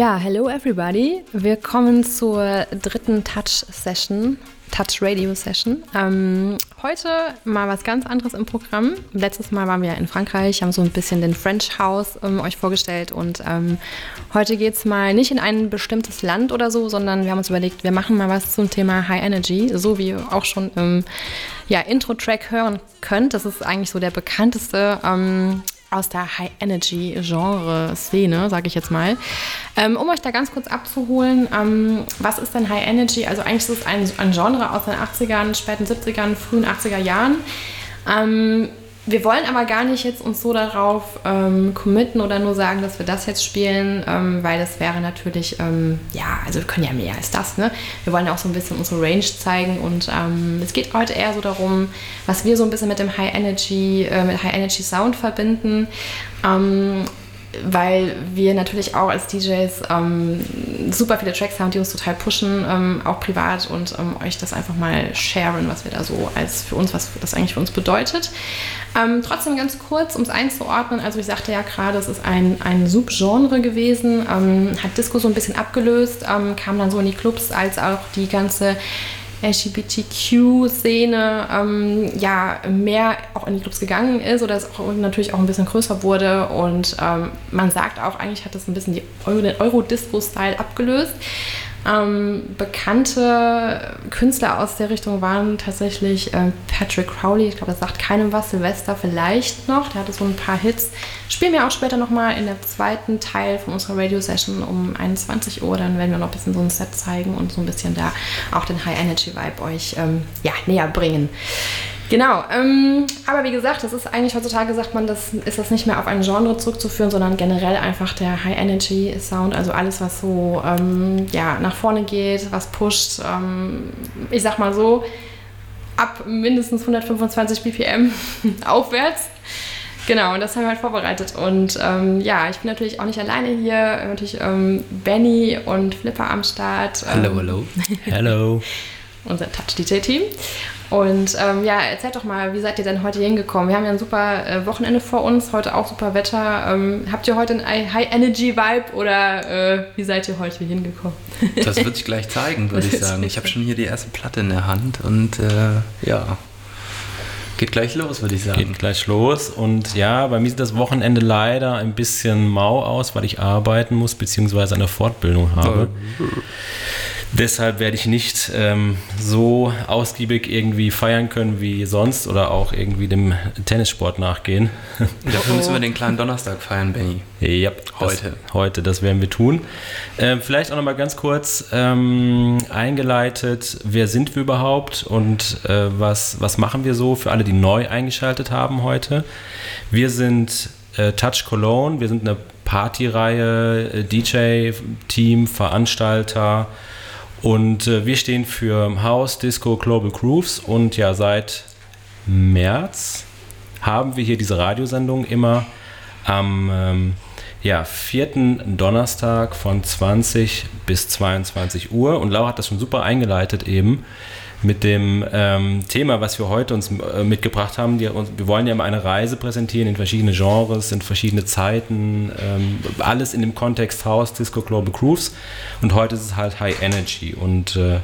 Ja, hello everybody. Wir kommen zur dritten Touch-Session, Touch-Radio-Session. Ähm, heute mal was ganz anderes im Programm. Letztes Mal waren wir in Frankreich, haben so ein bisschen den French House ähm, euch vorgestellt und ähm, heute geht es mal nicht in ein bestimmtes Land oder so, sondern wir haben uns überlegt, wir machen mal was zum Thema High Energy, so wie ihr auch schon im ja, Intro-Track hören könnt. Das ist eigentlich so der bekannteste ähm, aus der High-Energy-Genre-Szene, sage ich jetzt mal. Ähm, um euch da ganz kurz abzuholen, ähm, was ist denn High Energy? Also eigentlich ist es ein, ein Genre aus den 80ern, späten 70ern, frühen 80er Jahren. Ähm, wir wollen aber gar nicht jetzt uns so darauf ähm, committen oder nur sagen, dass wir das jetzt spielen, ähm, weil das wäre natürlich, ähm, ja, also wir können ja mehr als das, ne? Wir wollen ja auch so ein bisschen unsere Range zeigen und ähm, es geht heute eher so darum, was wir so ein bisschen mit dem High Energy, äh, mit High Energy Sound verbinden. Weil wir natürlich auch als DJs ähm, super viele Tracks haben, die uns total pushen, ähm, auch privat und ähm, euch das einfach mal sharen, was wir da so als für uns, was das eigentlich für uns bedeutet. Ähm, trotzdem ganz kurz, um es einzuordnen, also ich sagte ja gerade, es ist ein, ein Subgenre gewesen, ähm, hat Disco so ein bisschen abgelöst, ähm, kam dann so in die Clubs, als auch die ganze LGBTQ-Szene ähm, ja mehr auch in die Clubs gegangen ist oder es auch natürlich auch ein bisschen größer wurde und ähm, man sagt auch, eigentlich hat das ein bisschen die Euro, den Euro-Disco-Style abgelöst. Ähm, bekannte Künstler aus der Richtung waren tatsächlich äh, Patrick Crowley, ich glaube, das sagt keinem was, Silvester vielleicht noch, der hatte so ein paar Hits. Spielen wir auch später nochmal in der zweiten Teil von unserer Radio-Session um 21 Uhr, dann werden wir noch ein bisschen so ein Set zeigen und so ein bisschen da auch den High-Energy-Vibe euch ähm, ja, näher bringen. Genau, ähm, aber wie gesagt, das ist eigentlich heutzutage, sagt man, das ist das nicht mehr auf ein Genre zurückzuführen, sondern generell einfach der High-Energy-Sound, also alles, was so ähm, ja, nach vorne geht, was pusht. Ähm, ich sag mal so, ab mindestens 125 BPM aufwärts. Genau, und das haben wir halt vorbereitet. Und ähm, ja, ich bin natürlich auch nicht alleine hier. Natürlich ähm, Benny und Flipper am Start. Hallo, ähm, hallo. Hallo. Unser Touch-DJ-Team. Und ähm, ja, erzählt doch mal, wie seid ihr denn heute hingekommen? Wir haben ja ein super äh, Wochenende vor uns, heute auch super Wetter. Ähm, habt ihr heute einen High-Energy-Vibe oder äh, wie seid ihr heute hingekommen? das wird sich gleich zeigen, würde ich sagen. Ich habe schon hier die erste Platte in der Hand und äh, ja, Geht gleich los, würde ich sagen. Geht gleich los. Und ja, bei mir sieht das Wochenende leider ein bisschen mau aus, weil ich arbeiten muss, beziehungsweise eine Fortbildung habe. Deshalb werde ich nicht ähm, so ausgiebig irgendwie feiern können wie sonst oder auch irgendwie dem Tennissport nachgehen. Dafür müssen wir den kleinen Donnerstag feiern, Benny. Ja, heute. Das, heute, das werden wir tun. Ähm, vielleicht auch nochmal ganz kurz ähm, eingeleitet, wer sind wir überhaupt und äh, was, was machen wir so für alle, die neu eingeschaltet haben heute. Wir sind äh, Touch Cologne, wir sind eine Partyreihe, äh, DJ-Team, Veranstalter, und äh, wir stehen für House Disco Global Grooves und ja, seit März haben wir hier diese Radiosendung immer am ähm, ja, vierten Donnerstag von 20 bis 22 Uhr. Und Laura hat das schon super eingeleitet eben mit dem ähm, Thema, was wir heute uns äh, mitgebracht haben. Die, wir wollen ja mal eine Reise präsentieren in verschiedene Genres, in verschiedene Zeiten, ähm, alles in dem Kontext House, Disco, Global Grooves. Und heute ist es halt High Energy. Und äh,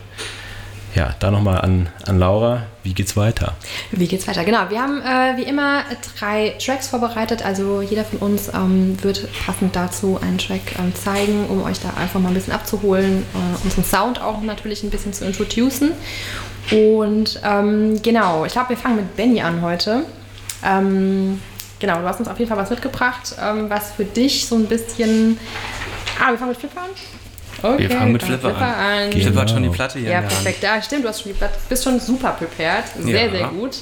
ja, da nochmal an, an Laura. Wie geht's weiter? Wie geht's weiter? Genau, wir haben äh, wie immer drei Tracks vorbereitet. Also jeder von uns ähm, wird passend dazu einen Track ähm, zeigen, um euch da einfach mal ein bisschen abzuholen, äh, unseren Sound auch natürlich ein bisschen zu introducen. Und ähm, genau, ich glaube, wir fangen mit Benny an heute. Ähm, genau, du hast uns auf jeden Fall was mitgebracht, ähm, was für dich so ein bisschen. Ah, wir fangen mit Flip an. Okay, wir fangen mit Flipper, Flipper an. an. Genau. Flipper hat schon die Platte hier. Ja, perfekt. Ja, stimmt, du hast schon die Platte, bist schon super prepared. Sehr, ja. sehr gut.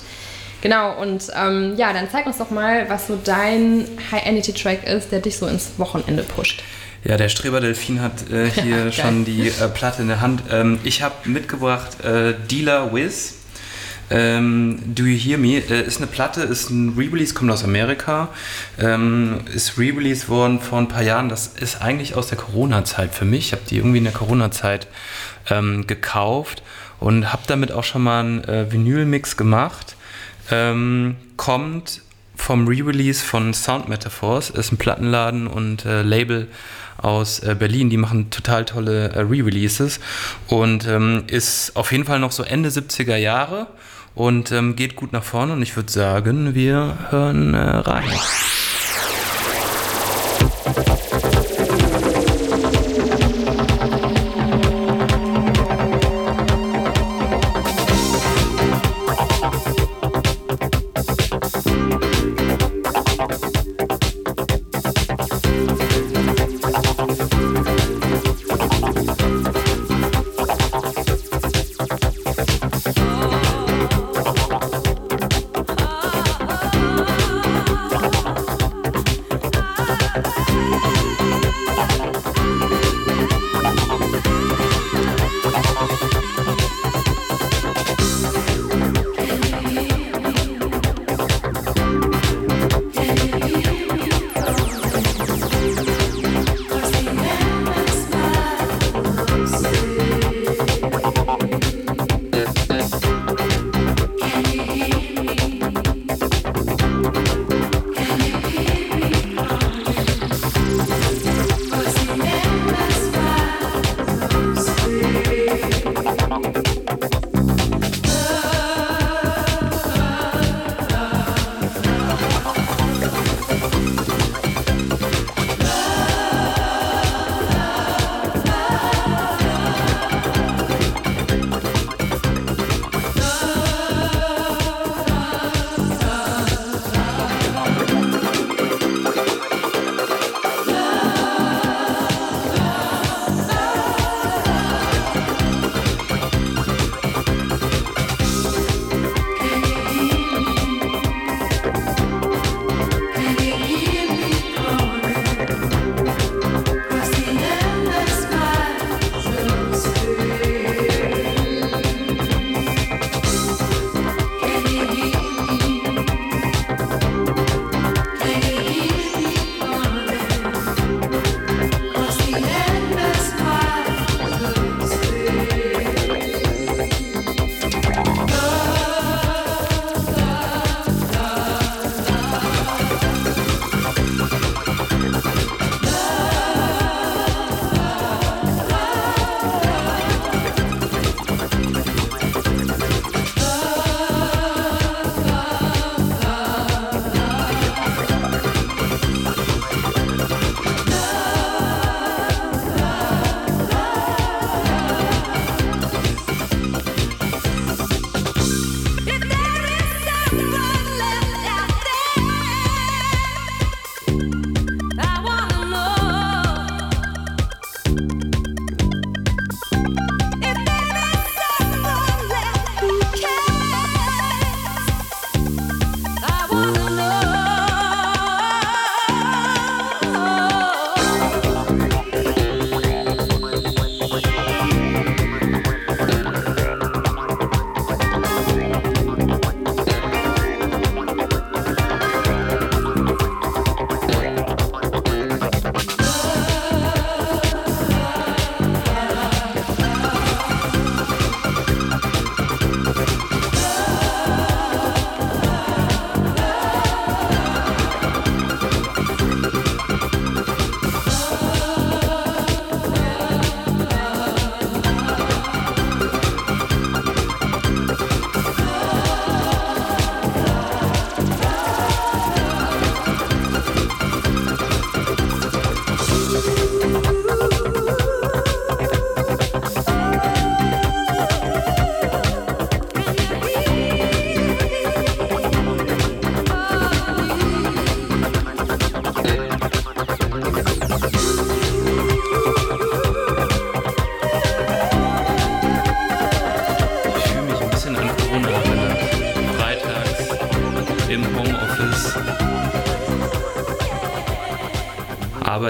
Genau, und ähm, ja, dann zeig uns doch mal, was so dein High-Energy-Track ist, der dich so ins Wochenende pusht. Ja, der Streber Delfin hat äh, hier ja, schon die äh, Platte in der Hand. Ähm, ich habe mitgebracht äh, Dealer Wiz ähm, Do You Hear Me äh, ist eine Platte, ist ein Re-Release, kommt aus Amerika, ähm, ist Re-Release worden vor ein paar Jahren. Das ist eigentlich aus der Corona-Zeit für mich. Ich habe die irgendwie in der Corona-Zeit ähm, gekauft und habe damit auch schon mal einen äh, Vinyl-Mix gemacht. Ähm, kommt vom Re-Release von Sound Metaphors. Ist ein Plattenladen und äh, Label aus äh, Berlin. Die machen total tolle äh, Re-Releases und ähm, ist auf jeden Fall noch so Ende 70er Jahre und ähm, geht gut nach vorne. Und ich würde sagen, wir hören äh, rein.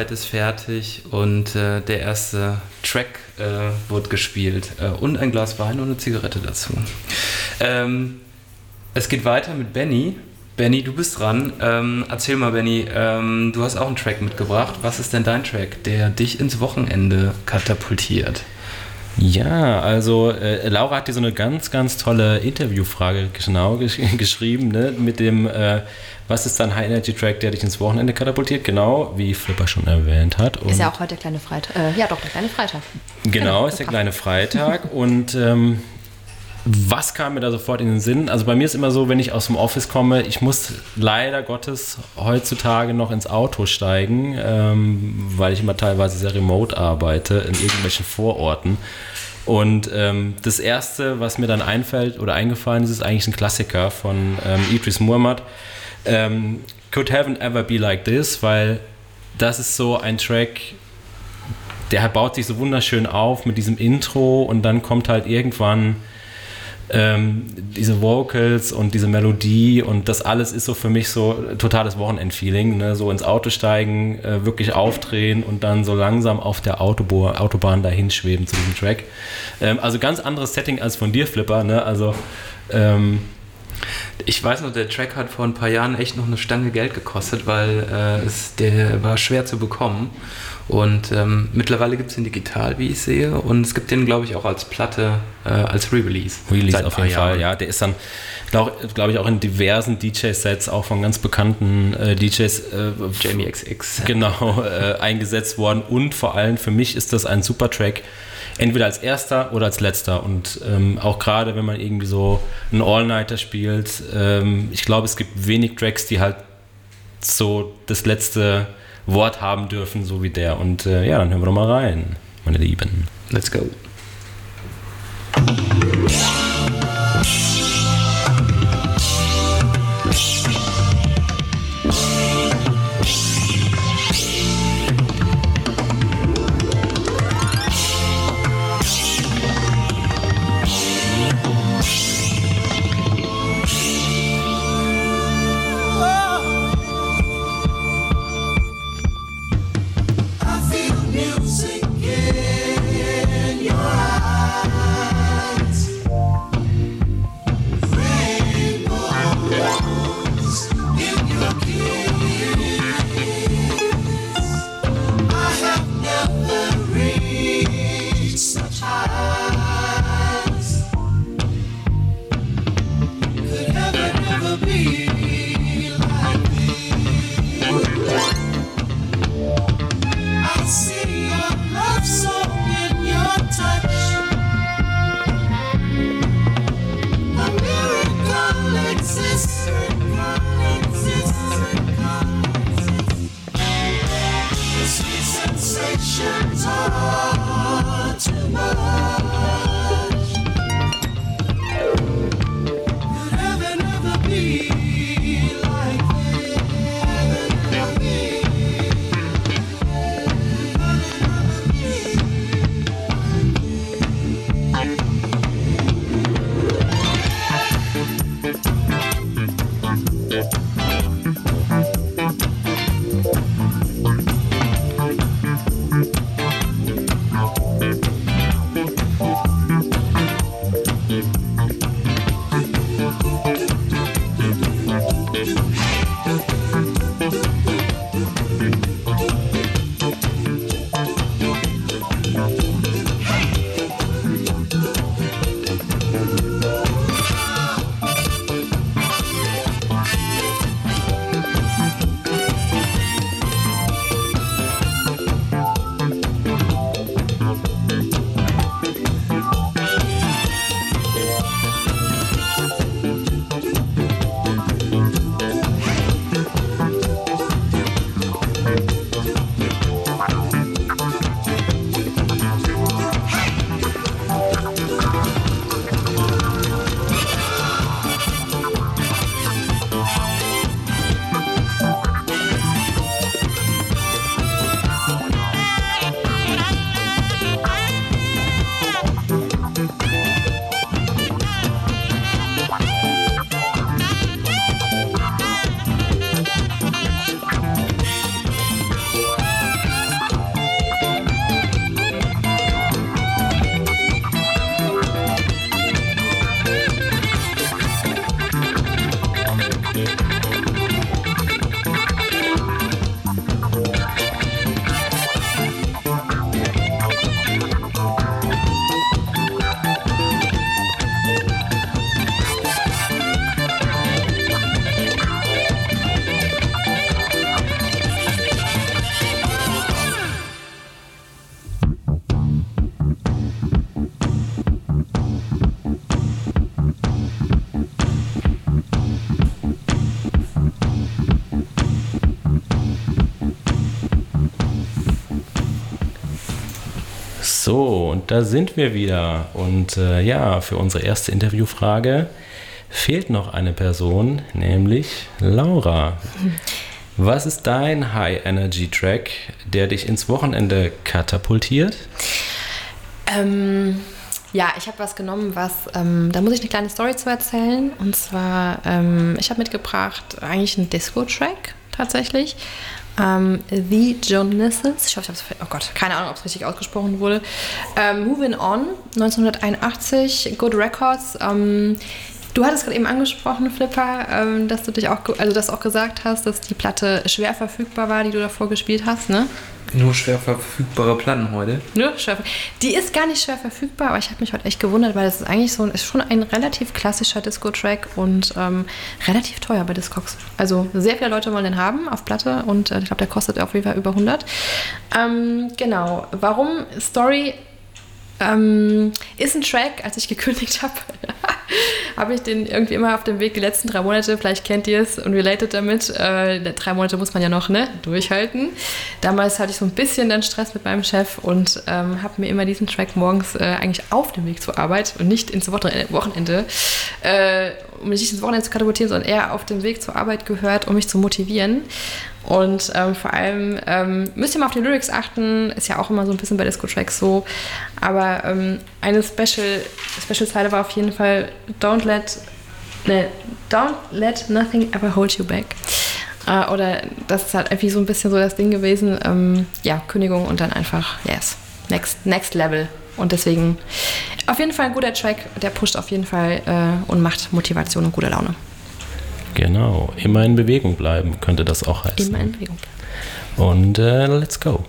Arbeit ist fertig und äh, der erste Track äh, wird gespielt. Äh, und ein Glas Wein und eine Zigarette dazu. Ähm, es geht weiter mit Benny. Benny, du bist dran. Ähm, erzähl mal, Benny, ähm, du hast auch einen Track mitgebracht. Was ist denn dein Track, der dich ins Wochenende katapultiert? Ja, also äh, Laura hat dir so eine ganz, ganz tolle Interviewfrage genau gesch geschrieben, ne? mit dem, äh, was ist dein High-Energy-Track, der dich ins Wochenende katapultiert? Genau, wie Flipper schon erwähnt hat. Und ist ja auch heute der kleine Freitag. Äh, ja, doch, der kleine Freitag. Genau, genau ist der kleine Freitag. und ähm, was kam mir da sofort in den Sinn? Also bei mir ist immer so, wenn ich aus dem Office komme, ich muss leider Gottes heutzutage noch ins Auto steigen, ähm, weil ich immer teilweise sehr remote arbeite in irgendwelchen Vororten. Und ähm, das erste, was mir dann einfällt oder eingefallen ist, ist eigentlich ein Klassiker von ähm, Idris Muhammad. Ähm, Could Heaven Ever Be Like This, weil das ist so ein Track, der baut sich so wunderschön auf mit diesem Intro und dann kommt halt irgendwann ähm, diese Vocals und diese Melodie und das alles ist so für mich so totales Wochenendfeeling. Ne? So ins Auto steigen, äh, wirklich aufdrehen und dann so langsam auf der Autobo Autobahn dahin schweben zu diesem Track. Ähm, also ganz anderes Setting als von dir, Flipper. Ne? Also ähm, ich weiß noch, der Track hat vor ein paar Jahren echt noch eine Stange Geld gekostet, weil äh, es, der war schwer zu bekommen. Und ähm, mittlerweile gibt es ihn digital, wie ich sehe. Und es gibt den, glaube ich, auch als Platte, äh, als Re-Release. Release auf jeden Jahren. Fall, ja. Der ist dann, glaube glaub ich, auch in diversen DJ-Sets, auch von ganz bekannten äh, DJs. Äh, Jamie XX. Genau, äh, eingesetzt worden. Und vor allem für mich ist das ein super Track. Entweder als erster oder als letzter. Und ähm, auch gerade, wenn man irgendwie so einen All-Nighter spielt, ähm, ich glaube, es gibt wenig Tracks, die halt so das letzte Wort haben dürfen, so wie der. Und äh, ja, dann hören wir doch mal rein, meine Lieben. Let's go. Da sind wir wieder. Und äh, ja, für unsere erste Interviewfrage fehlt noch eine Person, nämlich Laura. Was ist dein High-Energy-Track, der dich ins Wochenende katapultiert? Ähm, ja, ich habe was genommen, was, ähm, da muss ich eine kleine Story zu erzählen. Und zwar, ähm, ich habe mitgebracht eigentlich einen Disco-Track tatsächlich. Ähm, The Joneses, ich hoffe, ich habe oh Gott, keine Ahnung, ob es richtig ausgesprochen wurde. Ähm, Moving On, 1981, Good Records. Ähm, du hattest gerade eben angesprochen, Flipper, dass du dich auch, also dass du auch gesagt hast, dass die Platte schwer verfügbar war, die du davor gespielt hast, ne? Nur schwer verfügbare Platten heute. Nur schwer. Die ist gar nicht schwer verfügbar, aber ich habe mich heute echt gewundert, weil es ist eigentlich so ist schon ein relativ klassischer Disco-Track und ähm, relativ teuer bei Discogs. Also sehr viele Leute wollen den haben auf Platte und äh, ich glaube, der kostet auf jeden Fall über 100. Ähm, genau. Warum Story ähm, ist ein Track, als ich gekündigt habe, habe ich den irgendwie immer auf dem Weg die letzten drei Monate, vielleicht kennt ihr es und related damit. Äh, drei Monate muss man ja noch ne, durchhalten. Damals hatte ich so ein bisschen dann Stress mit meinem Chef und ähm, habe mir immer diesen Track morgens äh, eigentlich auf dem Weg zur Arbeit und nicht ins Wochenende, äh, um mich nicht ins Wochenende zu katapultieren, sondern eher auf dem Weg zur Arbeit gehört, um mich zu motivieren. Und ähm, vor allem ähm, müsst ihr mal auf die Lyrics achten, ist ja auch immer so ein bisschen bei Disco-Tracks so. Aber ähm, eine Special, Special war auf jeden Fall Don't let, ne, don't let nothing ever hold you back. Äh, oder das ist halt irgendwie so ein bisschen so das Ding gewesen. Ähm, ja, Kündigung und dann einfach, yes, next, next level. Und deswegen auf jeden Fall ein guter Track, der pusht auf jeden Fall äh, und macht Motivation und gute Laune. Genau, immer in Bewegung bleiben könnte das auch heißen. Immer in Bewegung bleiben. Und äh, let's go.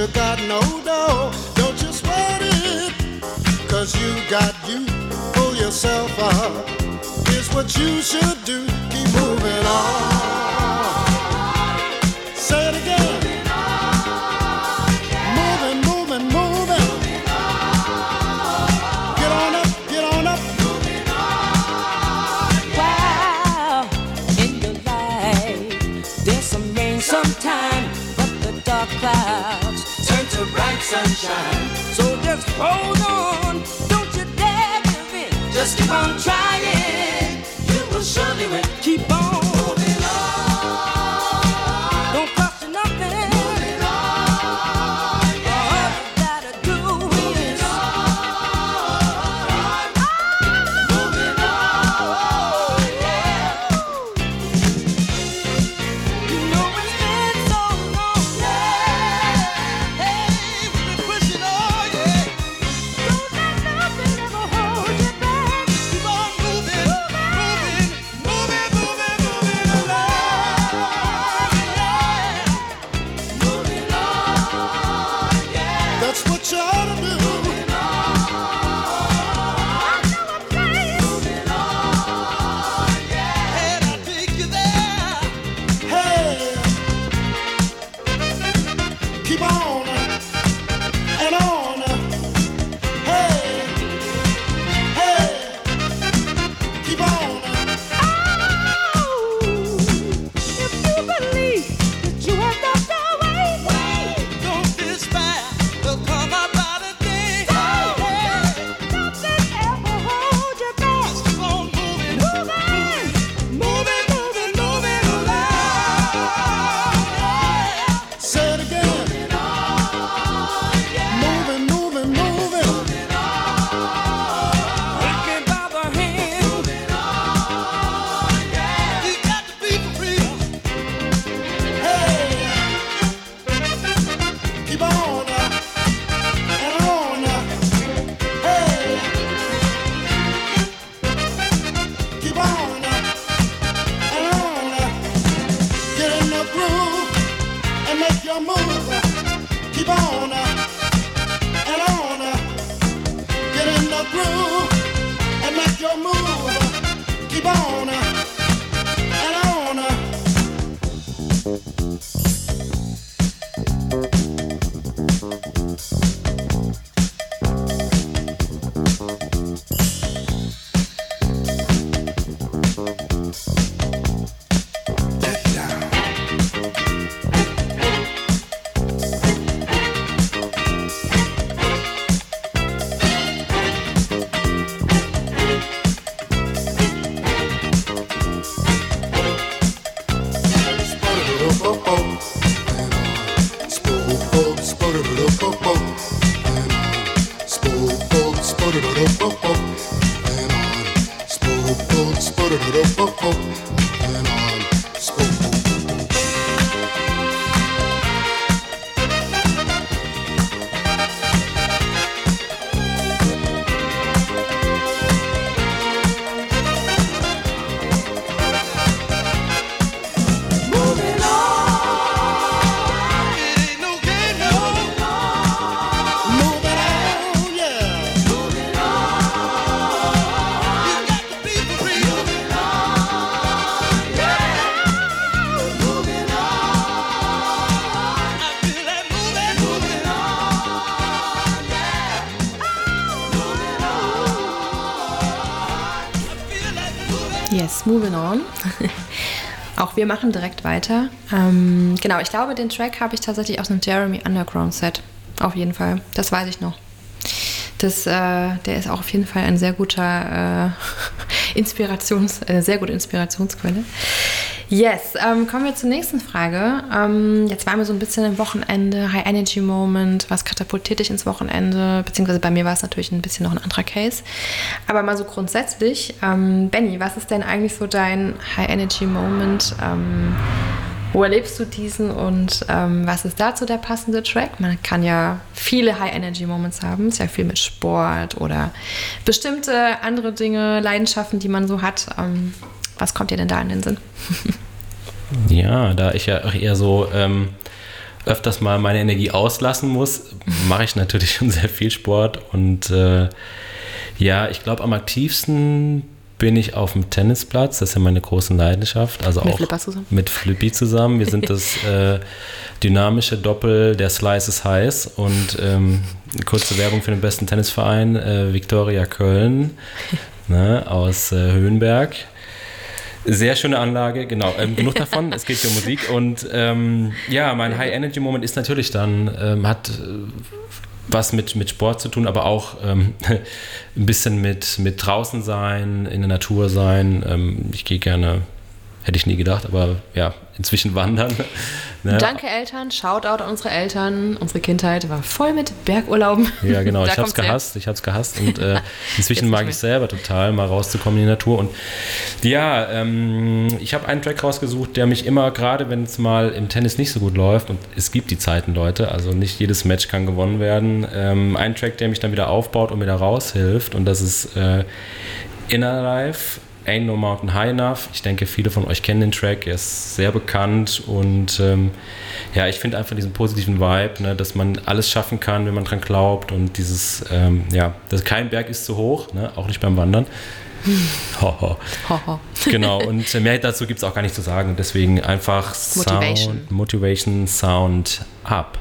you got no dough, don't you sweat it. Cause you got you, pull yourself up. It's what you should do, keep moving on. Sunshine. So just hold on, don't you dare give in. Just keep on trying you will surely will keep on. Wir machen direkt weiter. Ähm, genau, ich glaube, den Track habe ich tatsächlich aus einem Jeremy Underground Set. Auf jeden Fall. Das weiß ich noch. Das, äh, der ist auch auf jeden Fall ein sehr guter äh, Inspirations, eine sehr gute Inspirationsquelle. Yes, ähm, kommen wir zur nächsten Frage. Ähm, jetzt waren wir so ein bisschen im Wochenende, High Energy Moment, was katapultiert dich ins Wochenende? Beziehungsweise bei mir war es natürlich ein bisschen noch ein anderer Case. Aber mal so grundsätzlich, ähm, Benny, was ist denn eigentlich so dein High Energy Moment? Ähm, wo erlebst du diesen und ähm, was ist dazu der passende Track? Man kann ja viele High-Energy-Moments haben, ist ja viel mit Sport oder bestimmte andere Dinge, Leidenschaften, die man so hat. Ähm, was kommt dir denn da in den Sinn? ja, da ich ja auch eher so ähm, öfters mal meine Energie auslassen muss, mache ich natürlich schon sehr viel Sport und äh, ja, ich glaube am aktivsten bin ich auf dem Tennisplatz. Das ist ja meine große Leidenschaft. Also mit auch Flipper zusammen. mit Flippy zusammen. Wir sind das äh, dynamische Doppel der Slices Heiß und ähm, kurze Werbung für den besten Tennisverein äh, Viktoria Köln ne, aus äh, Höhenberg. Sehr schöne Anlage, genau. Ähm, genug davon, es geht hier um Musik. Und ähm, ja, mein High-Energy-Moment ist natürlich dann, ähm, hat äh, was mit, mit Sport zu tun, aber auch ähm, ein bisschen mit, mit draußen sein, in der Natur sein. Ähm, ich gehe gerne, hätte ich nie gedacht, aber ja, inzwischen wandern. Ne? Danke Eltern, Shoutout an unsere Eltern. Unsere Kindheit war voll mit Bergurlauben. Ja, genau, ich habe es gehasst, ich habe es gehasst und äh, inzwischen mag ich selber total, mal rauszukommen in die Natur. Und ja, ähm, ich habe einen Track rausgesucht, der mich immer, gerade wenn es mal im Tennis nicht so gut läuft, und es gibt die Zeiten, Leute, also nicht jedes Match kann gewonnen werden, ähm, ein Track, der mich dann wieder aufbaut und mir da raushilft und das ist äh, Inner Life Ain't No Mountain High Enough. Ich denke, viele von euch kennen den Track. Er ist sehr bekannt und ähm, ja, ich finde einfach diesen positiven Vibe, ne, dass man alles schaffen kann, wenn man dran glaubt und dieses, ähm, ja, dass kein Berg ist zu hoch, ne, auch nicht beim Wandern. Hoho. Hoho. Genau, und mehr dazu gibt es auch gar nicht zu sagen. Deswegen einfach Motivation. Sound, Motivation Sound up.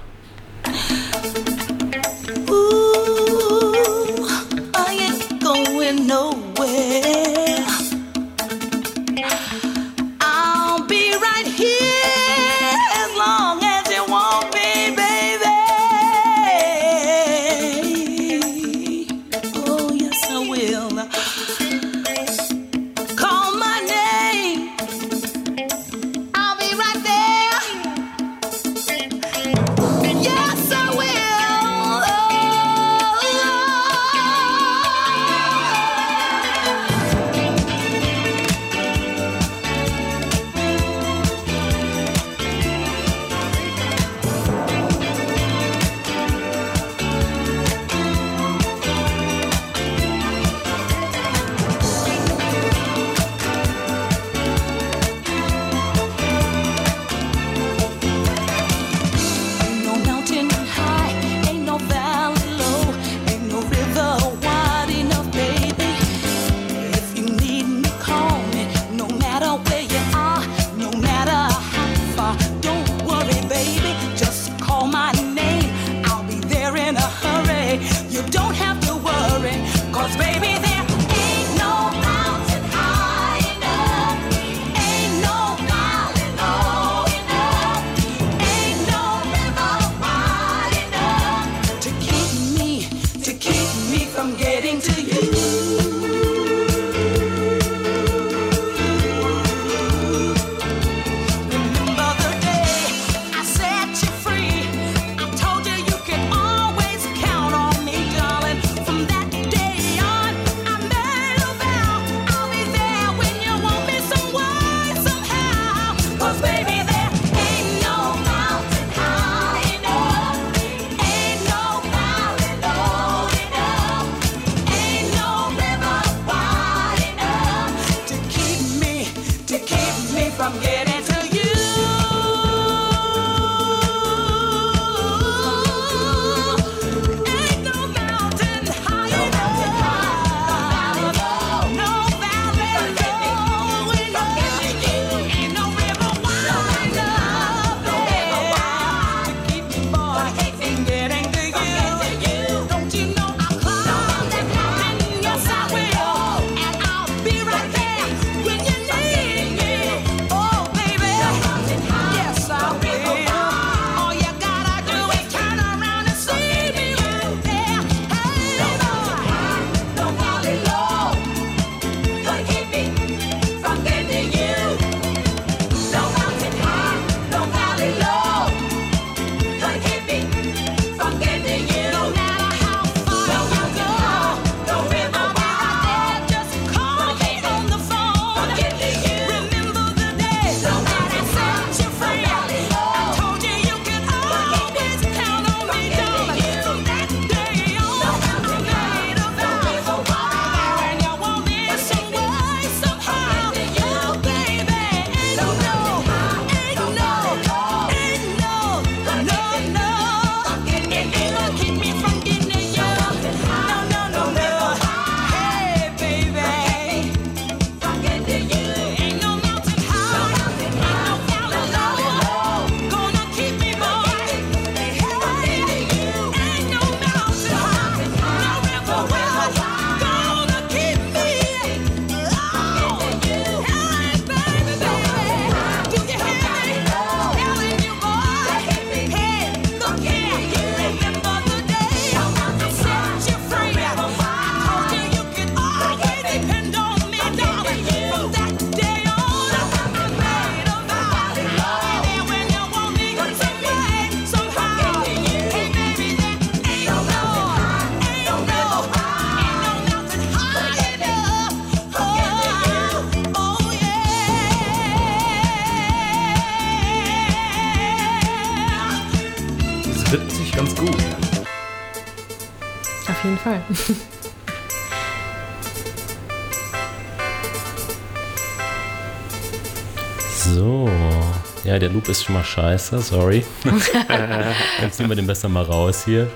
Ist schon mal scheiße, sorry. Jetzt nehmen wir den besser mal raus hier.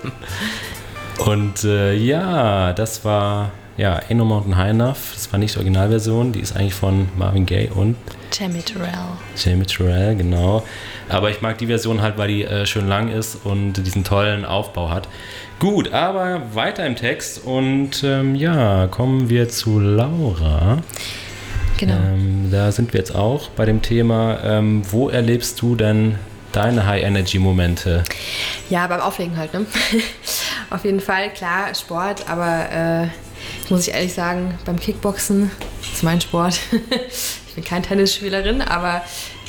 Und äh, ja, das war ja Ain't No Mountain High Enough. Das war nicht die Originalversion, die ist eigentlich von Marvin Gaye und Jamie Terrell. Jamie Terrell, genau. Aber ich mag die Version halt, weil die äh, schön lang ist und diesen tollen Aufbau hat. Gut, aber weiter im Text und ähm, ja, kommen wir zu Laura. Genau. Ähm, da sind wir jetzt auch bei dem Thema, ähm, wo erlebst du denn deine High-Energy-Momente? Ja, beim Auflegen halt, ne? Auf jeden Fall, klar, Sport, aber äh, muss ich ehrlich sagen, beim Kickboxen ist mein Sport. ich bin keine Tennisspielerin, aber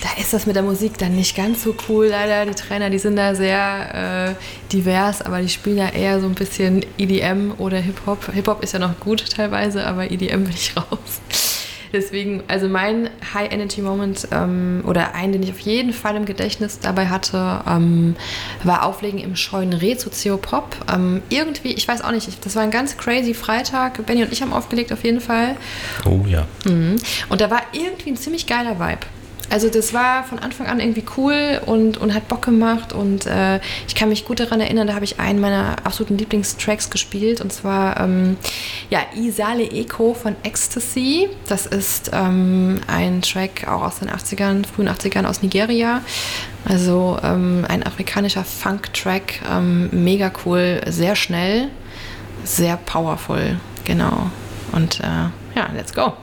da ist das mit der Musik dann nicht ganz so cool, leider. Die Trainer, die sind da sehr äh, divers, aber die spielen ja eher so ein bisschen EDM oder Hip-Hop. Hip-Hop ist ja noch gut teilweise, aber EDM bin ich raus. Deswegen, also mein High-Energy-Moment ähm, oder einen, den ich auf jeden Fall im Gedächtnis dabei hatte, ähm, war Auflegen im scheuen Reh zu CO Pop. Ähm, irgendwie, ich weiß auch nicht, das war ein ganz crazy Freitag. Benny und ich haben aufgelegt auf jeden Fall. Oh ja. Mhm. Und da war irgendwie ein ziemlich geiler Vibe. Also das war von Anfang an irgendwie cool und, und hat Bock gemacht und äh, ich kann mich gut daran erinnern, da habe ich einen meiner absoluten Lieblingstracks gespielt und zwar ähm, ja, Isale Eco von Ecstasy. Das ist ähm, ein Track auch aus den 80ern, frühen 80ern aus Nigeria. Also ähm, ein afrikanischer Funk-Track, ähm, mega cool, sehr schnell, sehr powerful, genau. Und äh, ja, let's go.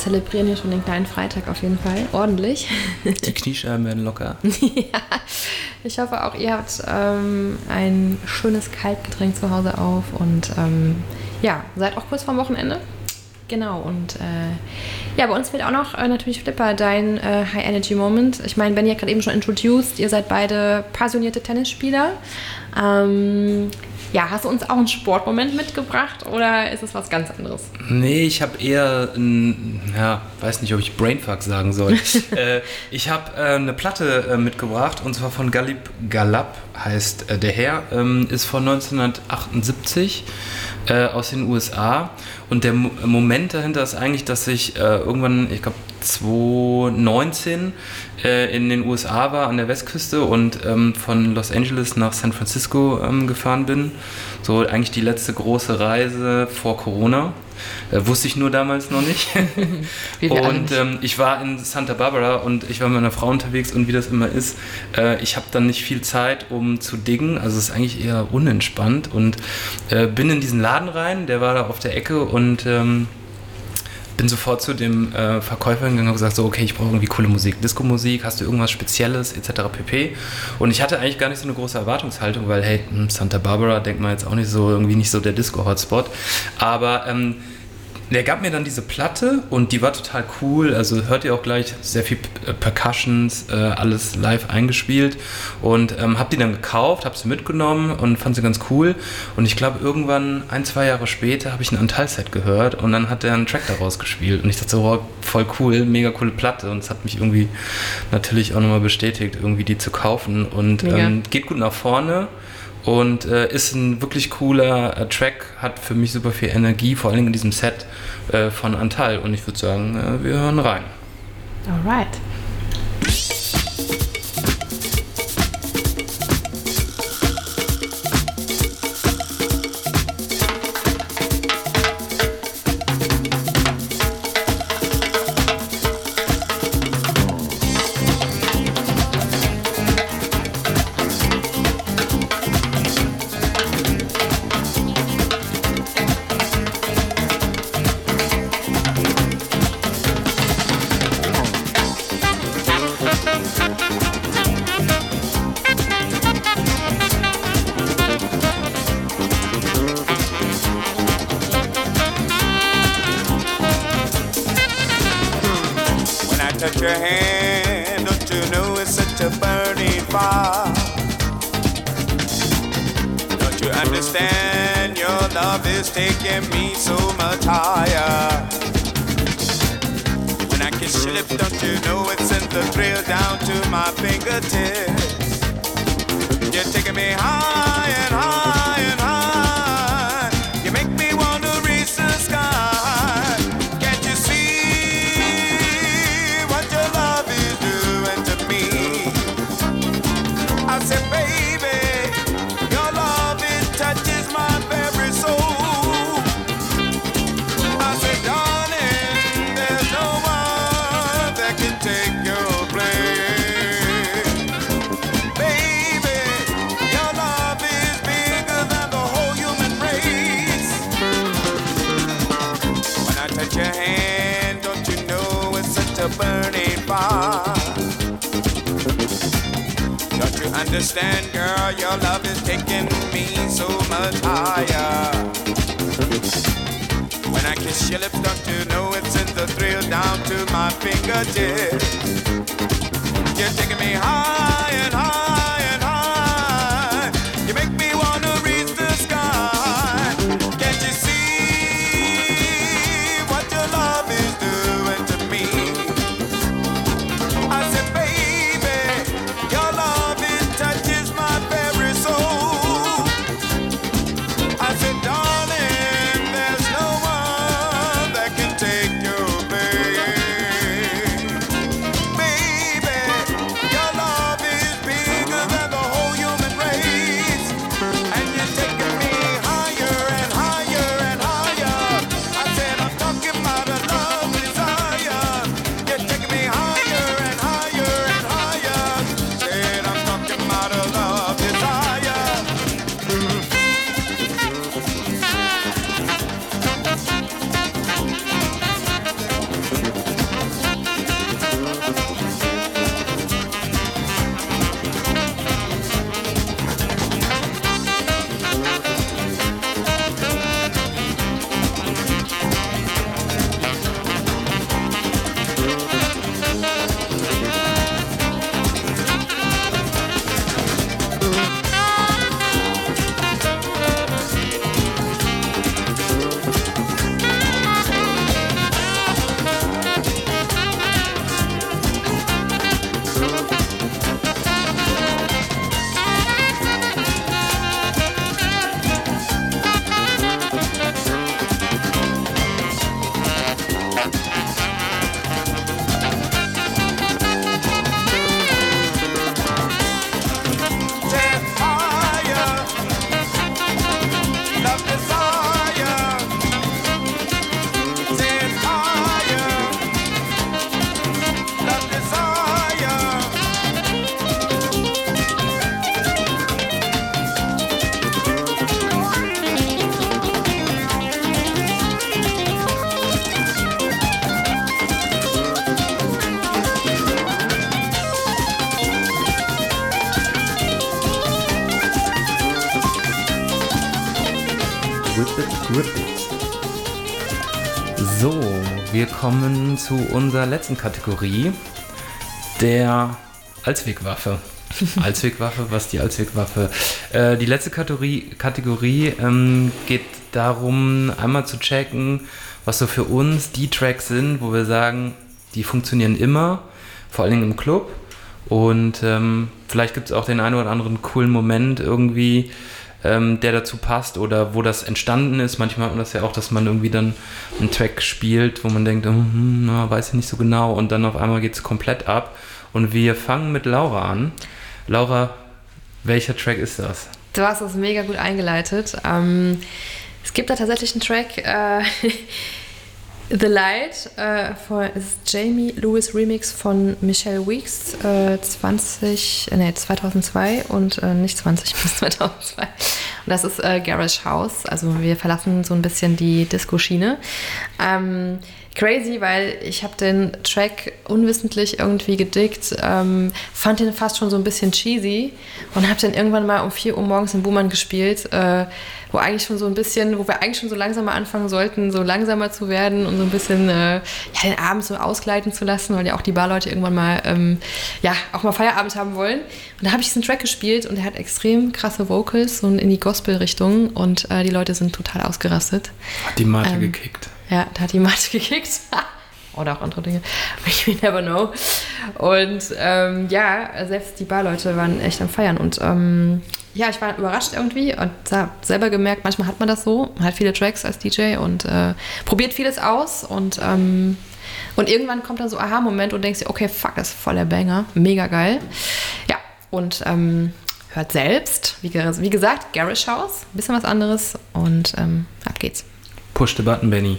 Zelebrieren hier schon den kleinen Freitag auf jeden Fall. Ordentlich. Die Kniescheiben werden locker. ja, ich hoffe auch, ihr habt ähm, ein schönes Kaltgetränk zu Hause auf und ähm, ja, seid auch kurz vorm Wochenende. Genau, und äh, ja, bei uns fehlt auch noch äh, natürlich Flipper, dein äh, High Energy Moment. Ich meine, Benny hat gerade eben schon introduced, ihr seid beide passionierte Tennisspieler. Ähm, ja, hast du uns auch einen Sportmoment mitgebracht oder ist es was ganz anderes? Nee, ich habe eher, ein, ja, weiß nicht, ob ich Brainfuck sagen soll. äh, ich habe äh, eine Platte äh, mitgebracht und zwar von Galib Galab heißt äh, der Herr, ähm, ist von 1978 äh, aus den USA und der Mo Moment dahinter ist eigentlich, dass ich äh, irgendwann, ich glaube 2019 äh, in den USA war, an der Westküste und ähm, von Los Angeles nach San Francisco ähm, gefahren bin. So eigentlich die letzte große Reise vor Corona. Äh, wusste ich nur damals noch nicht. und ähm, ich war in Santa Barbara und ich war mit einer Frau unterwegs und wie das immer ist, äh, ich habe dann nicht viel Zeit, um zu diggen. Also es ist eigentlich eher unentspannt und äh, bin in diesen Laden rein, der war da auf der Ecke und ähm, bin sofort zu dem äh, Verkäufer gegangen und gesagt, so, okay, ich brauche irgendwie coole Musik, Disco-Musik, hast du irgendwas Spezielles, etc. pp. Und ich hatte eigentlich gar nicht so eine große Erwartungshaltung, weil, hey, hm, Santa Barbara denkt man jetzt auch nicht so, irgendwie nicht so der Disco-Hotspot. Aber ähm, der gab mir dann diese Platte und die war total cool. Also hört ihr auch gleich sehr viel äh, Percussions, äh, alles live eingespielt und ähm, hab die dann gekauft, hab sie mitgenommen und fand sie ganz cool. Und ich glaube, irgendwann ein, zwei Jahre später habe ich ein Anteilset gehört und dann hat er einen Track daraus gespielt. Und ich dachte so, oh, voll cool, mega coole Platte. Und es hat mich irgendwie natürlich auch nochmal bestätigt, irgendwie die zu kaufen. Und ähm, geht gut nach vorne. Und äh, ist ein wirklich cooler äh, Track, hat für mich super viel Energie, vor allem in diesem Set äh, von Antal. Und ich würde sagen, äh, wir hören rein. Alright. Understand, girl, your love is taking me so much higher. When I kiss your lips, don't you know it sends a thrill down to my fingertips? You're taking me high and high kommen zu unserer letzten Kategorie, der Allzweckwaffe. Allzweckwaffe, was die Allzweckwaffe? Äh, die letzte Kategorie, Kategorie ähm, geht darum, einmal zu checken, was so für uns die Tracks sind, wo wir sagen, die funktionieren immer, vor allen Dingen im Club. Und ähm, vielleicht gibt es auch den einen oder anderen coolen Moment irgendwie, ähm, der dazu passt oder wo das entstanden ist. Manchmal hat man das ja auch, dass man irgendwie dann einen Track spielt, wo man denkt, hm, na, weiß ich nicht so genau und dann auf einmal geht es komplett ab. Und wir fangen mit Laura an. Laura, welcher Track ist das? Du hast das mega gut eingeleitet. Ähm, es gibt da tatsächlich einen Track, äh, The Light, äh, von, ist Jamie Lewis Remix von Michelle Weeks, äh, 20, nee, 2002 und äh, nicht 20 bis 2002. Das ist äh, Garage House. Also wir verlassen so ein bisschen die Disco-Schiene. Ähm, crazy, weil ich habe den Track unwissentlich irgendwie gedickt, ähm, fand den fast schon so ein bisschen cheesy und habe den irgendwann mal um 4 Uhr morgens in Buhmann gespielt, äh, wo eigentlich schon so ein bisschen, wo wir eigentlich schon so langsam mal anfangen sollten, so langsamer zu werden und so ein bisschen äh, ja, den Abend so ausgleiten zu lassen, weil ja auch die Barleute irgendwann mal ähm, ja auch mal Feierabend haben wollen. Und da habe ich diesen Track gespielt und der hat extrem krasse Vocals so in die Gospel-Richtung und äh, die Leute sind total ausgerastet. Hat die Mate Ähm, gekickt. Ja, da hat die Matte gekickt. Oder auch andere Dinge. We never know. Und ähm, ja, selbst die Barleute waren echt am Feiern. Und ähm, ja, ich war überrascht irgendwie und habe selber gemerkt, manchmal hat man das so, man hat viele Tracks als DJ und äh, probiert vieles aus und ähm, und irgendwann kommt dann so Aha-Moment und denkst dir, okay, fuck, das ist voll der Banger, mega geil. Ja, und ähm, hört selbst, wie, wie gesagt, Garage House, bisschen was anderes und ähm, ab geht's. Push the button, Benny.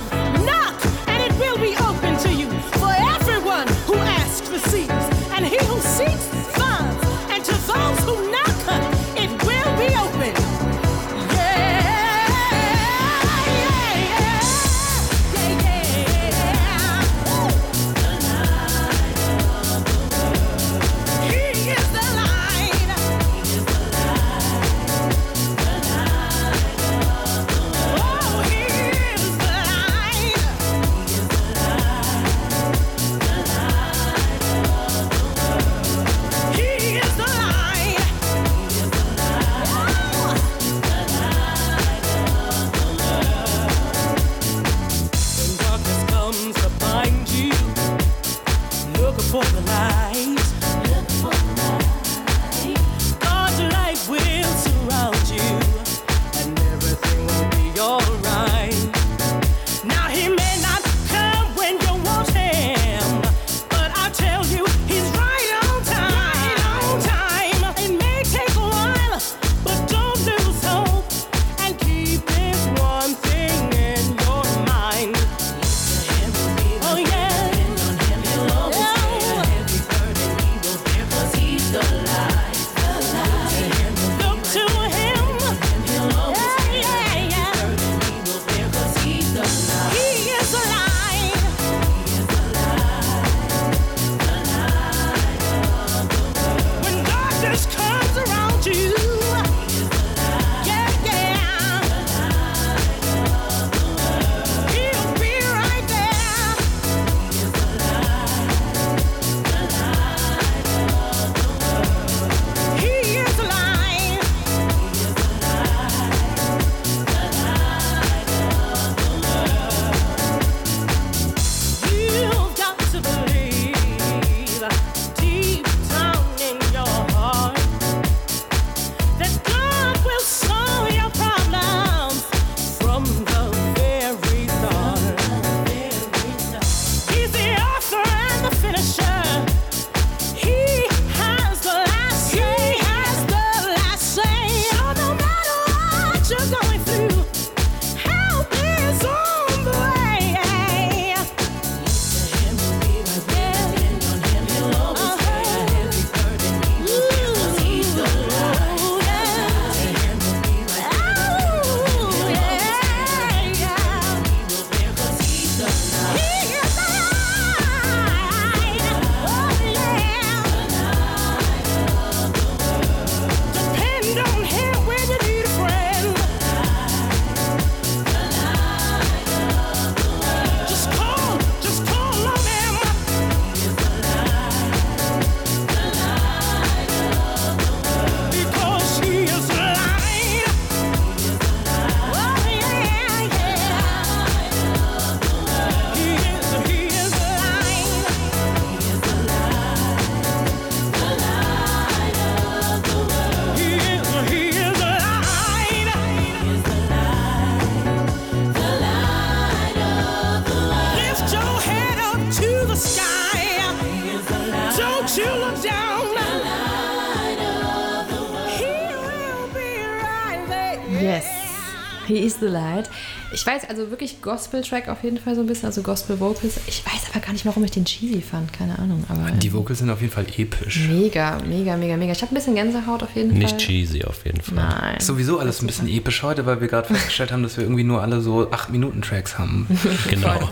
Weiß also wirklich Gospel-Track auf jeden Fall so ein bisschen, also Gospel-Vocals. Ich weiß aber gar nicht, warum ich den cheesy fand, keine Ahnung. Aber Die Vocals sind auf jeden Fall episch. mega, mega, mega, mega. Ich habe ein bisschen Gänsehaut auf jeden Fall. Nicht cheesy auf jeden Fall. Nein. Ist sowieso alles ein bisschen episch heute, weil wir gerade festgestellt haben, dass wir irgendwie nur alle so 8-Minuten-Tracks haben. Genau.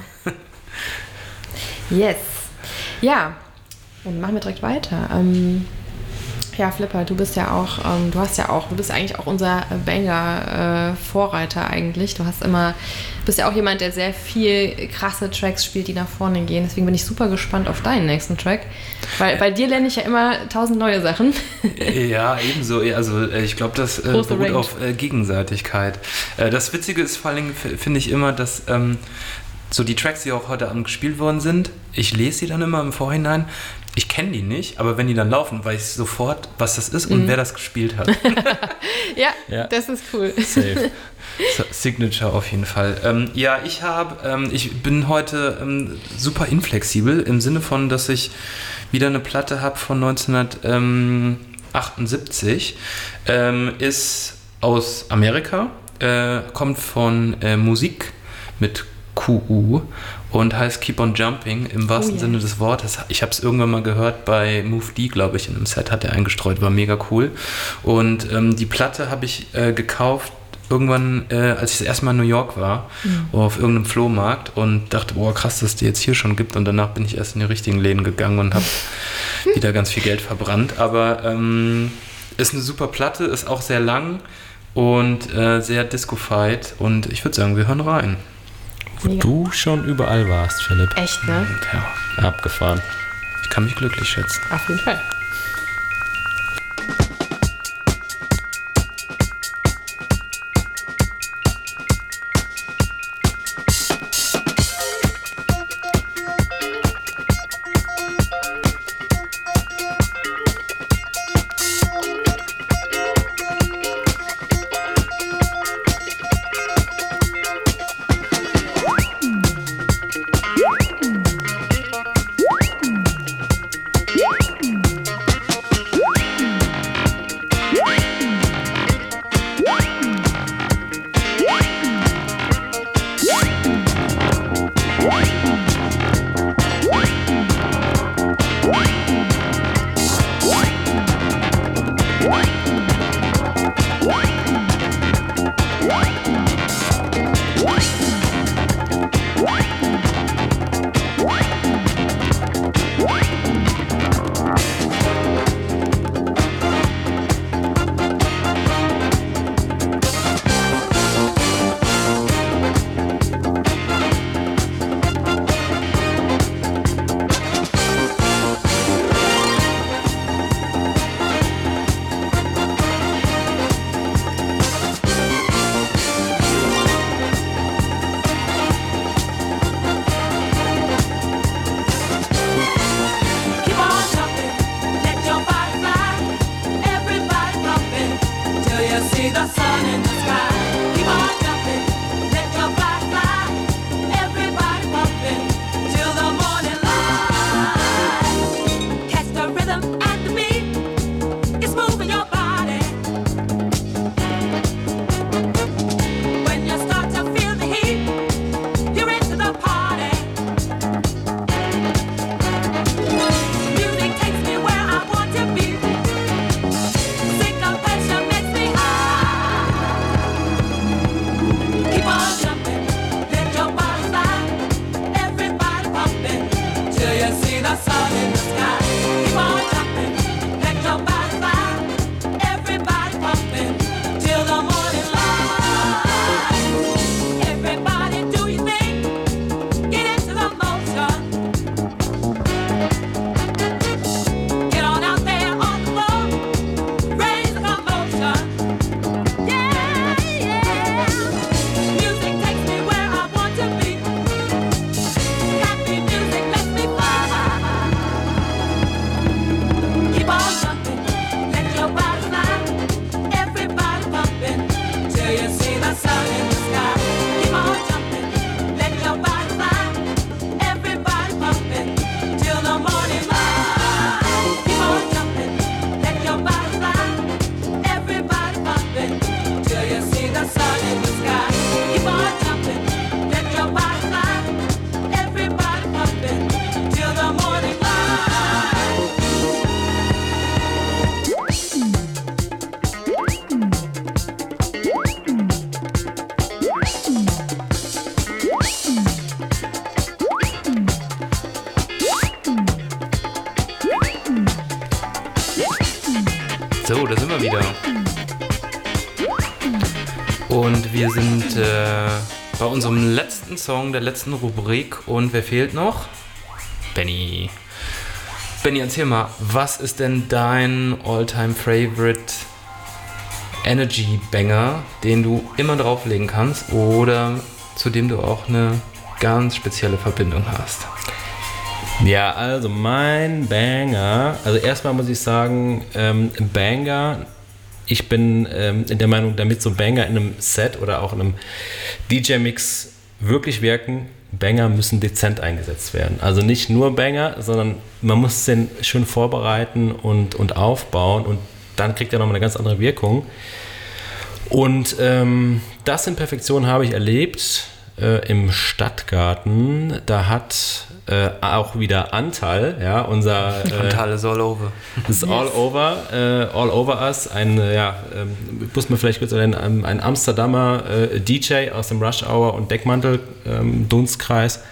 Yes. Ja. Und machen wir direkt weiter. Ähm, ja, Flipper, du bist ja auch, ähm, du hast ja auch, du bist eigentlich auch unser Banger-Vorreiter eigentlich. Du hast immer, bist ja auch jemand, der sehr viel krasse Tracks spielt, die nach vorne gehen. Deswegen bin ich super gespannt auf deinen nächsten Track. Weil bei dir lerne ich ja immer tausend neue Sachen. Ja, ebenso. Also äh, ich glaube, das äh, beruht Range. auf äh, Gegenseitigkeit. Äh, das Witzige ist vor allen Dingen, f- finde ich immer, dass ähm, so die Tracks, die auch heute Abend gespielt worden sind, ich lese sie dann immer im Vorhinein. Ich kenne die nicht, aber wenn die dann laufen, weiß ich sofort, was das ist und wer das gespielt hat. ja, Ja. das ist cool. Safe. Signature auf jeden Fall. Ähm, ja, ich habe, ähm, ich bin heute ähm, super inflexibel im Sinne von, dass ich wieder eine Platte habe von 1978. Ähm, ist aus Amerika, äh, kommt von äh, Musik mit QU und heißt Keep on Jumping im wahrsten ja. Sinne des Wortes. Ich habe es irgendwann mal gehört bei Move D, glaube ich, in einem Set hat er eingestreut, war mega cool. Und ähm, die Platte habe ich äh, gekauft irgendwann, äh, als ich das erste Mal in New York war, auf irgendeinem Flohmarkt und dachte, boah, krass, dass es die jetzt hier schon gibt. Und danach bin ich erst in die richtigen Läden gegangen und habe wieder ganz viel Geld verbrannt. Aber ähm, ist eine super Platte, ist auch sehr lang und äh, sehr disco-fied. Und ich würde sagen, wir hören rein. Wo du schon überall warst, Philipp. Echt, ne? Ja, Abgefahren. ich kann mich glücklich schätzen. Auf jeden Fall. Wieder. Und wir sind äh, bei unserem letzten Song der letzten Rubrik. Und wer fehlt noch? Benny. Benny, erzähl mal, was ist denn dein all-time favorite Energy Banger, den du immer drauflegen kannst oder zu dem du auch eine ganz spezielle Verbindung hast? Ja, also mein Banger, also erstmal muss ich sagen, ähm, Banger, ich bin ähm, der Meinung, damit so Banger in einem Set oder auch in einem DJ-Mix wirklich wirken, Banger müssen dezent eingesetzt werden. Also nicht nur Banger, sondern man muss den schön vorbereiten und, und aufbauen und dann kriegt er nochmal eine ganz andere Wirkung. Und ähm, das in Perfektion habe ich erlebt äh, im Stadtgarten. Da hat äh, auch wieder Antal, ja, unser äh, Antal is all over. ist all over, äh, all over us. Ein, äh, ja, ähm, muss man vielleicht kurz erwähnen, ein, ein Amsterdamer äh, DJ aus dem Rush Hour und Deckmantel ähm, Dunstkreis.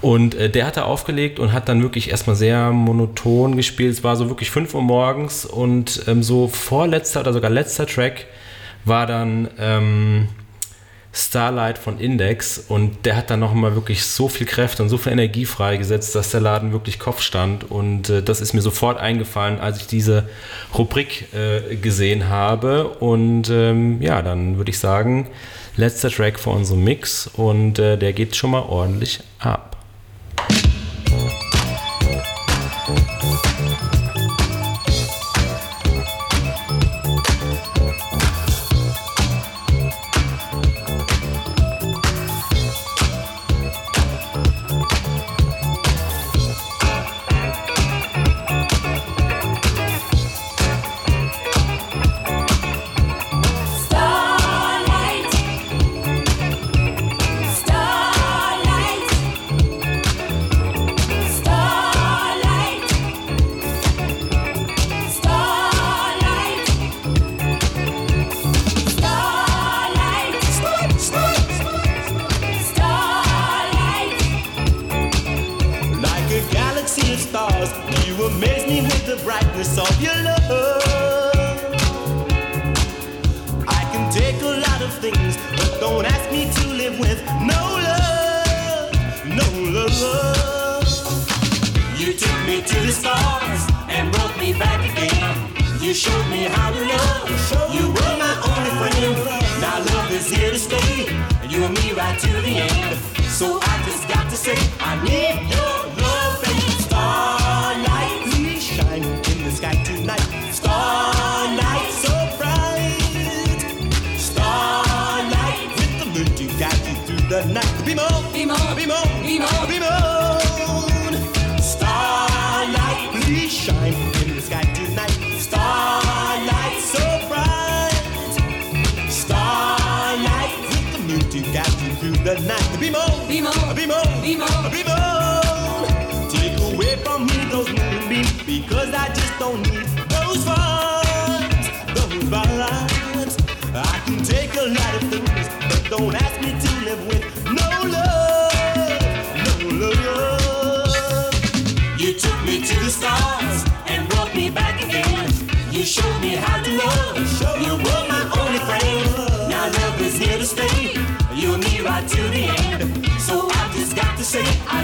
Und äh, der hat da aufgelegt und hat dann wirklich erstmal sehr monoton gespielt. Es war so wirklich 5 Uhr morgens und ähm, so vorletzter oder sogar letzter Track war dann ähm, Starlight von Index und der hat dann nochmal wirklich so viel Kräfte und so viel Energie freigesetzt, dass der Laden wirklich Kopf stand und äh, das ist mir sofort eingefallen, als ich diese Rubrik äh, gesehen habe und ähm, ja, dann würde ich sagen, letzter Track für unseren Mix und äh, der geht schon mal ordentlich ab.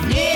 мне.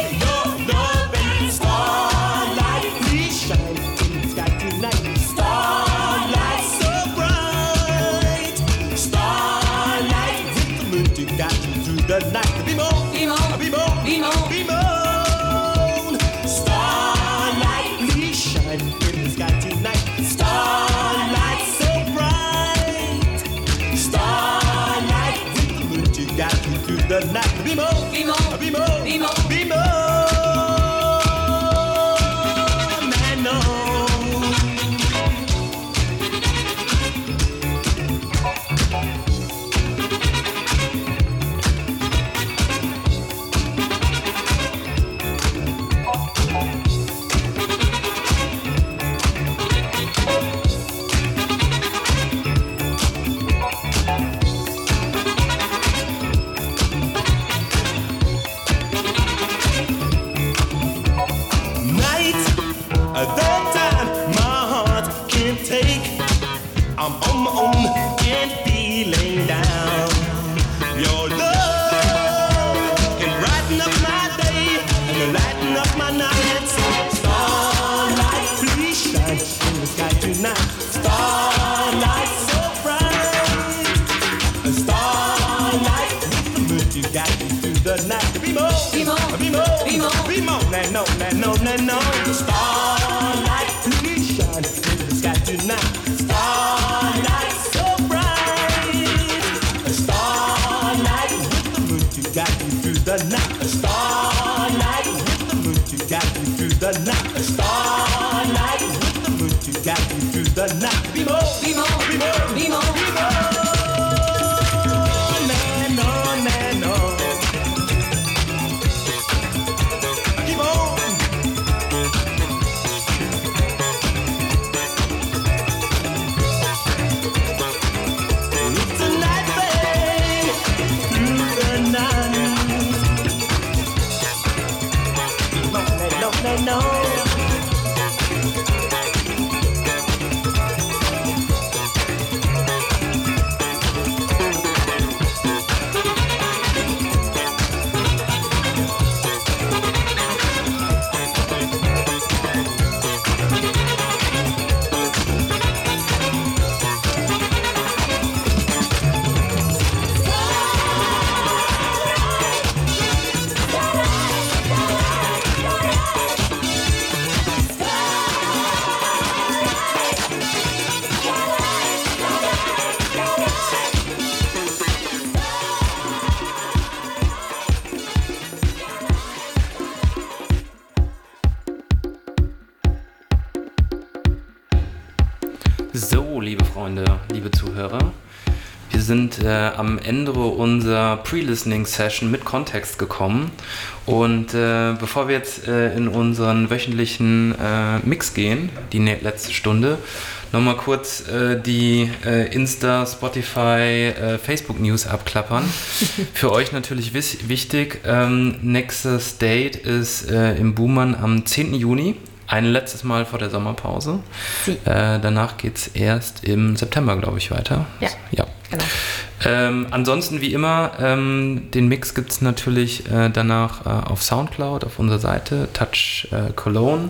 Äh, am Ende unserer Pre-Listening-Session mit Kontext gekommen. Und äh, bevor wir jetzt äh, in unseren wöchentlichen äh, Mix gehen, die ne letzte Stunde, nochmal kurz äh, die äh, Insta, Spotify, äh, Facebook-News abklappern. Für euch natürlich wichtig, ähm, nächstes Date ist im Buhmann am 10. Juni. Ein letztes Mal vor der Sommerpause. Äh, danach geht es erst im September, glaube ich, weiter. Ja. ja. Genau. Ähm, ansonsten wie immer, ähm, den Mix gibt es natürlich äh, danach äh, auf Soundcloud, auf unserer Seite, Touch äh, Cologne.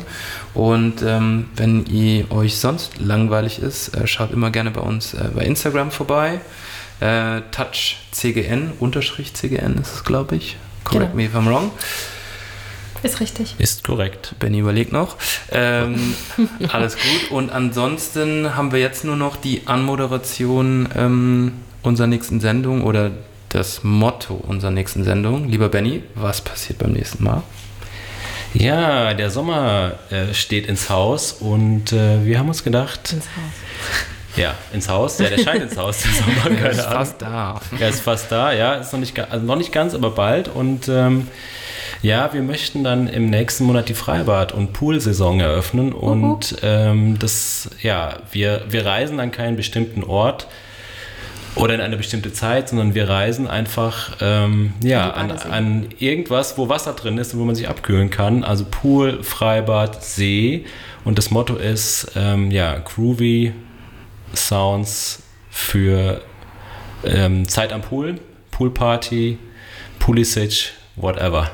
Und ähm, wenn ihr euch sonst langweilig ist, äh, schaut immer gerne bei uns äh, bei Instagram vorbei. Äh, Touch CGN, Unterstrich CGN ist es, glaube ich. Correct Genau. me if I'm wrong. Ist richtig. Ist korrekt. Benny überlegt noch. Ähm, alles gut. Und ansonsten haben wir jetzt nur noch die Anmoderation ähm, unserer nächsten Sendung oder das Motto unserer nächsten Sendung. Lieber Benny, was passiert beim nächsten Mal? Ja, der Sommer äh, steht ins Haus und äh, wir haben uns gedacht, Ins Haus. ja, ins Haus, ja, der scheint ins Haus, der Sommer, keine ist Ahnung. fast da. Er ist fast da, ja, ist noch nicht, also noch nicht ganz, aber bald. Und ähm, ja, wir möchten dann im nächsten Monat die Freibad- und Poolsaison eröffnen. Und ähm, das, ja, wir, wir reisen an keinen bestimmten Ort oder in eine bestimmte Zeit, sondern wir reisen einfach ähm, ja, An an, irgendwas, wo Wasser drin ist und wo man sich abkühlen kann. Also Pool, Freibad, See. Und das Motto ist, ähm, ja, groovy Sounds für ähm, Zeit am Pool, Poolparty, Pulisic, whatever.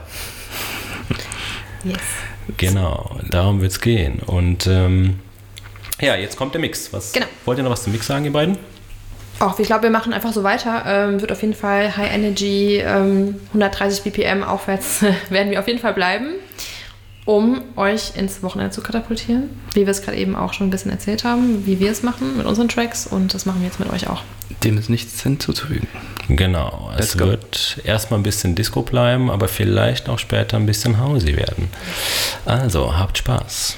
Yes. Genau, darum wird es gehen. Und ähm, ja, jetzt kommt der Mix. Was, Genau. Wollt ihr noch was zum Mix sagen, ihr beiden? Auch, ich glaube, wir machen einfach so weiter. Ähm, wird auf jeden Fall High Energy, ähm, 130 BPM aufwärts werden wir auf jeden Fall bleiben, um euch ins Wochenende zu katapultieren. Wie wir es gerade eben auch schon ein bisschen erzählt haben, wie wir es machen mit unseren Tracks und das machen wir jetzt mit euch auch. Dem ist nichts hinzuzufügen. Genau, Let's es go. wird erstmal ein bisschen Disco bleiben, aber vielleicht auch später ein bisschen Hausi werden. Also, habt Spaß.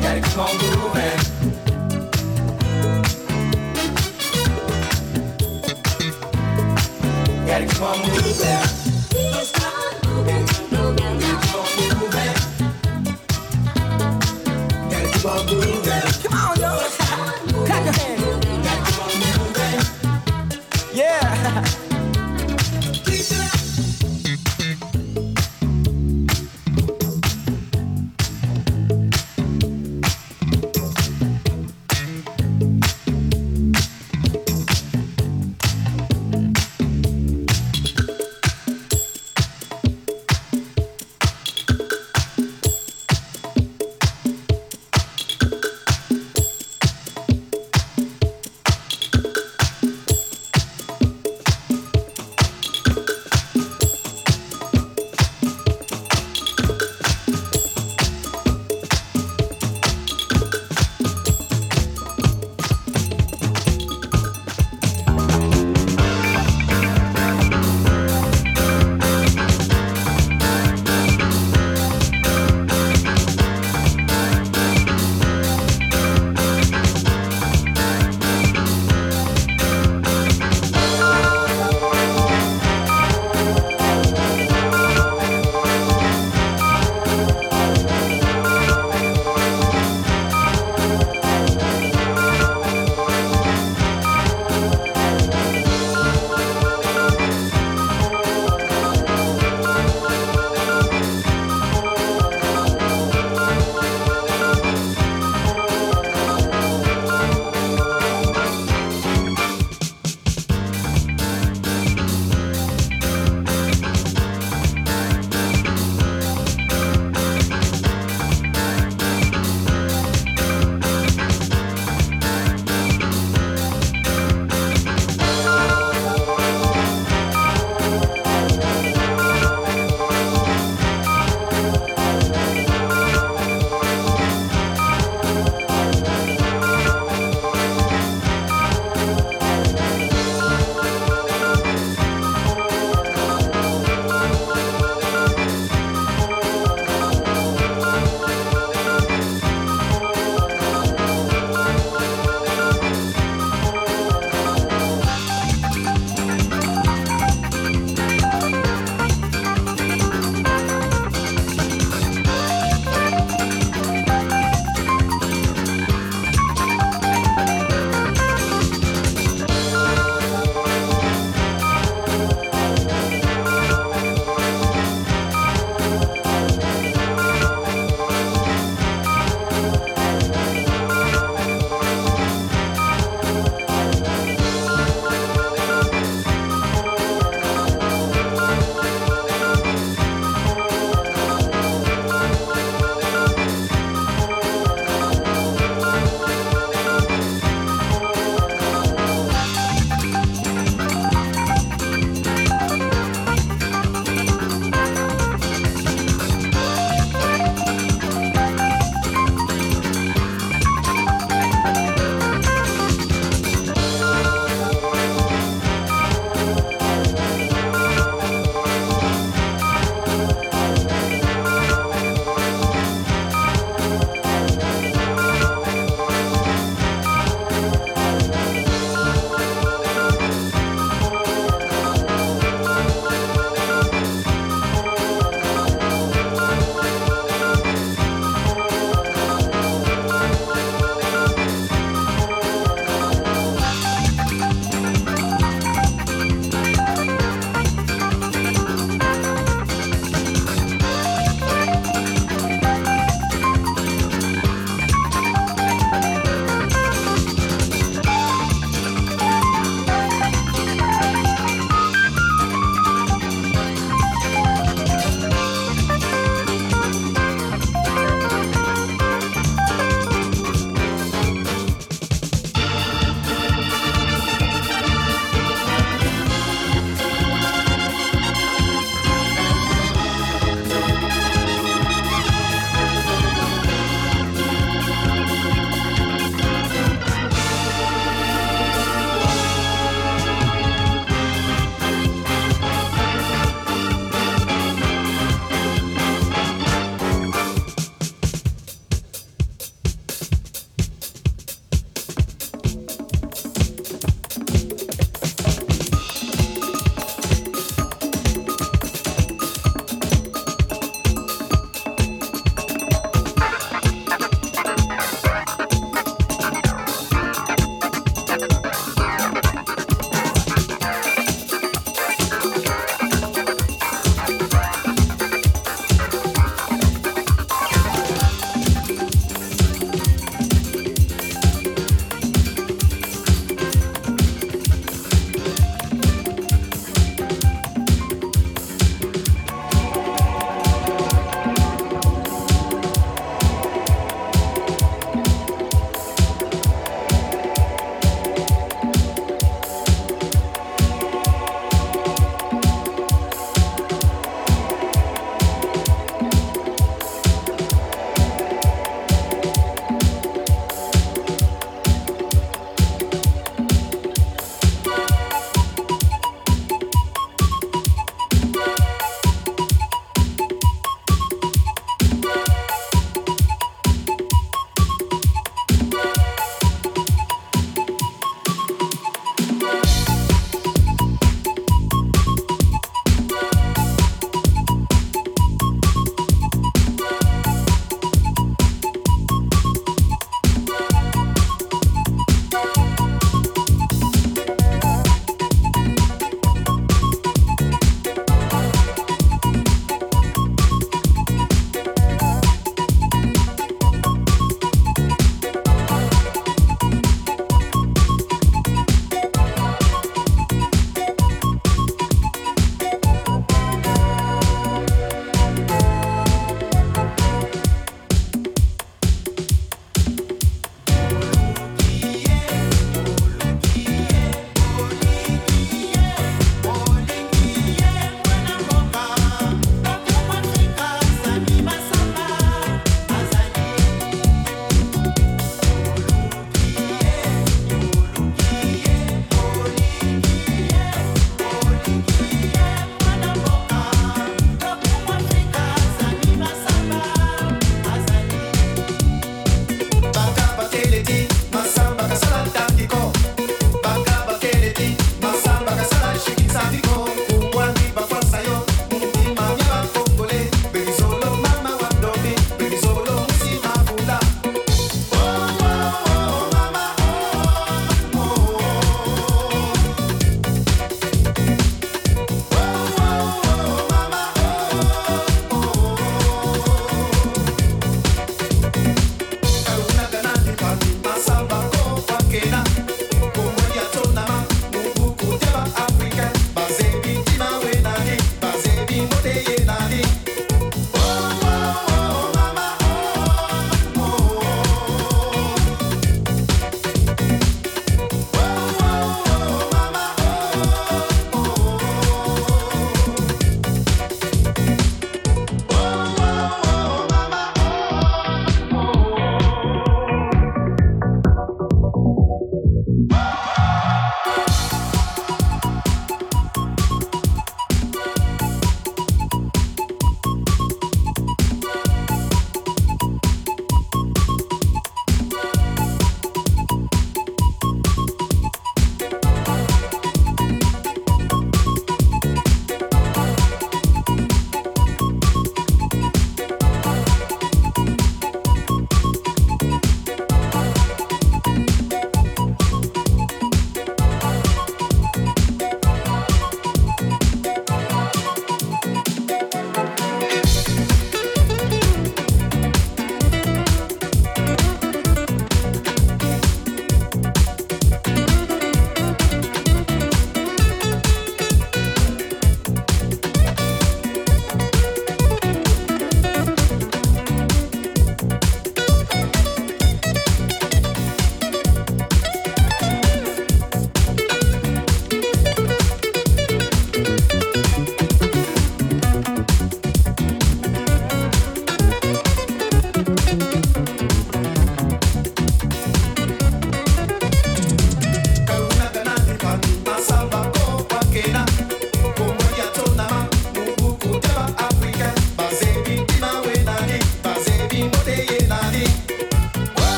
Gotta keep on grooving. Gotta keep on moving.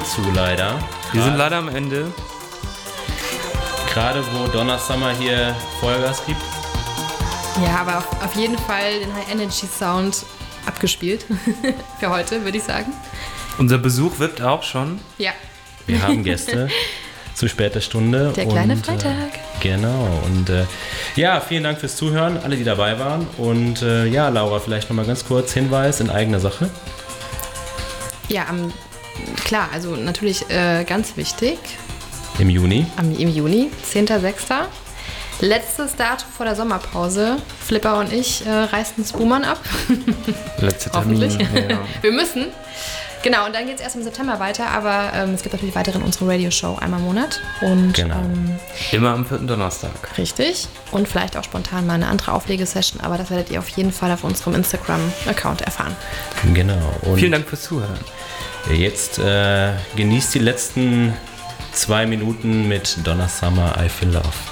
Ende zu, leider. Wir sind leider am Ende. Gerade wo Donna Summer hier Vollgas gibt. Ja, aber auf, auf jeden Fall den High Energy Sound abgespielt. Für heute, würde ich sagen. Unser Besuch wippt auch schon. Ja. Wir haben Gäste zu später Stunde. Der kleine und, Freitag. Äh, genau. Und äh, ja, vielen Dank fürs Zuhören, alle, die dabei waren. Und äh, ja, Laura, vielleicht nochmal ganz kurz Hinweis in eigener Sache. Ja, am, klar, also natürlich äh, ganz wichtig. Im Juni. Am, Im Juni, 10.06. Letztes Datum vor der Sommerpause. Flipper und ich äh, reisten ins Buhmann ab. Letzter Termin. Hoffentlich. Ja. Wir müssen. Genau, und dann geht es erst im September weiter, aber ähm, es gibt natürlich weiterhin unsere Radioshow einmal im Monat. Und Genau. ähm, Immer am vierten Donnerstag. richtig. Und vielleicht auch spontan mal eine andere Auflegesession, aber das werdet ihr auf jeden Fall auf unserem Instagram-Account erfahren. Genau. Und Vielen Dank fürs Zuhören. Jetzt äh, genießt die letzten zwei Minuten mit Donna Summer, I Feel Love.